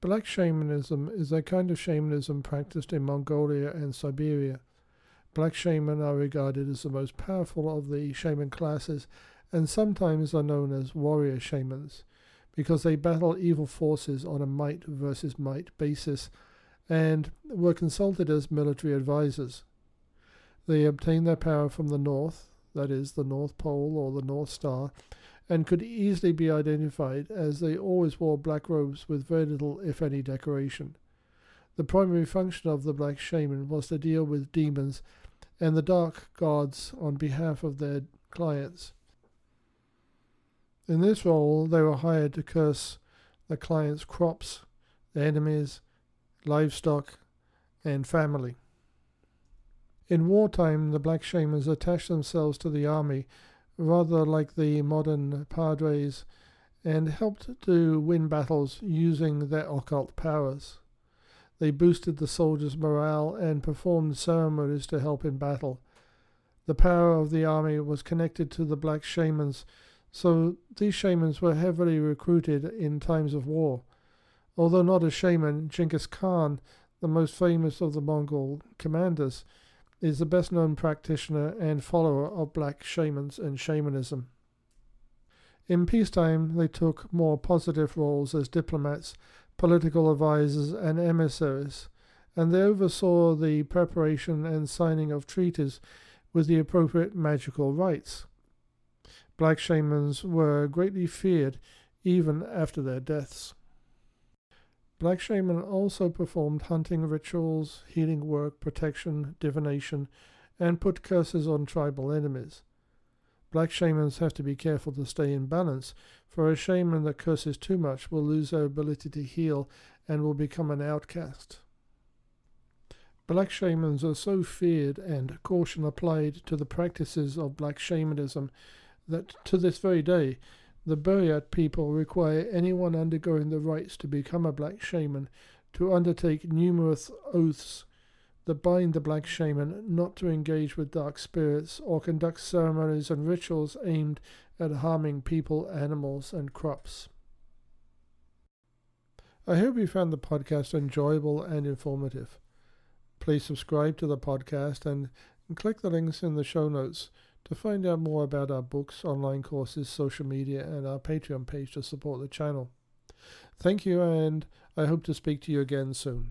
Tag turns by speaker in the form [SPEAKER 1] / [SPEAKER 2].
[SPEAKER 1] Black shamanism is a kind of shamanism practiced in Mongolia and Siberia. Black shamans are regarded as the most powerful of the shaman classes and sometimes are known as warrior shamans because they battle evil forces on a might versus might basis and were consulted as military advisors. They obtained their power from the north, that is, the North Pole or the North Star, and could easily be identified as they always wore black robes with very little, if any, decoration. The primary function of the black shaman was to deal with demons and the dark gods on behalf of their clients. In this role, they were hired to curse the client's crops, their enemies, livestock, and family. In wartime, the black shamans attached themselves to the army, rather like the modern padres, and helped to win battles using their occult powers. They boosted the soldiers' morale and performed ceremonies to help in battle. The power of the army was connected to the black shamans, so these shamans were heavily recruited in times of war. Although not a shaman, Genghis Khan, the most famous of the Mongol commanders, is the best known practitioner and follower of black shamans and shamanism. In peacetime, they took more positive roles as diplomats, political advisors, and emissaries, and they oversaw the preparation and signing of treaties with the appropriate magical rites. Black shamans were greatly feared even after their deaths. Black shaman also performed hunting rituals, healing work, protection, divination, and put curses on tribal enemies. Black shamans have to be careful to stay in balance, for a shaman that curses too much will lose their ability to heal and will become an outcast. Black shamans are so feared and caution applied to the practices of black shamanism that to this very day the Buryat people require anyone undergoing the rites to become a black shaman to undertake numerous oaths that bind the black shaman not to engage with dark spirits or conduct ceremonies and rituals aimed at harming people, animals, and crops. I hope you found the podcast enjoyable and informative. Please subscribe to the podcast and, click the links in the show notes to find out more about our books, online courses, social media, and our Patreon page to support the channel. Thank you, and I hope to speak to you again soon.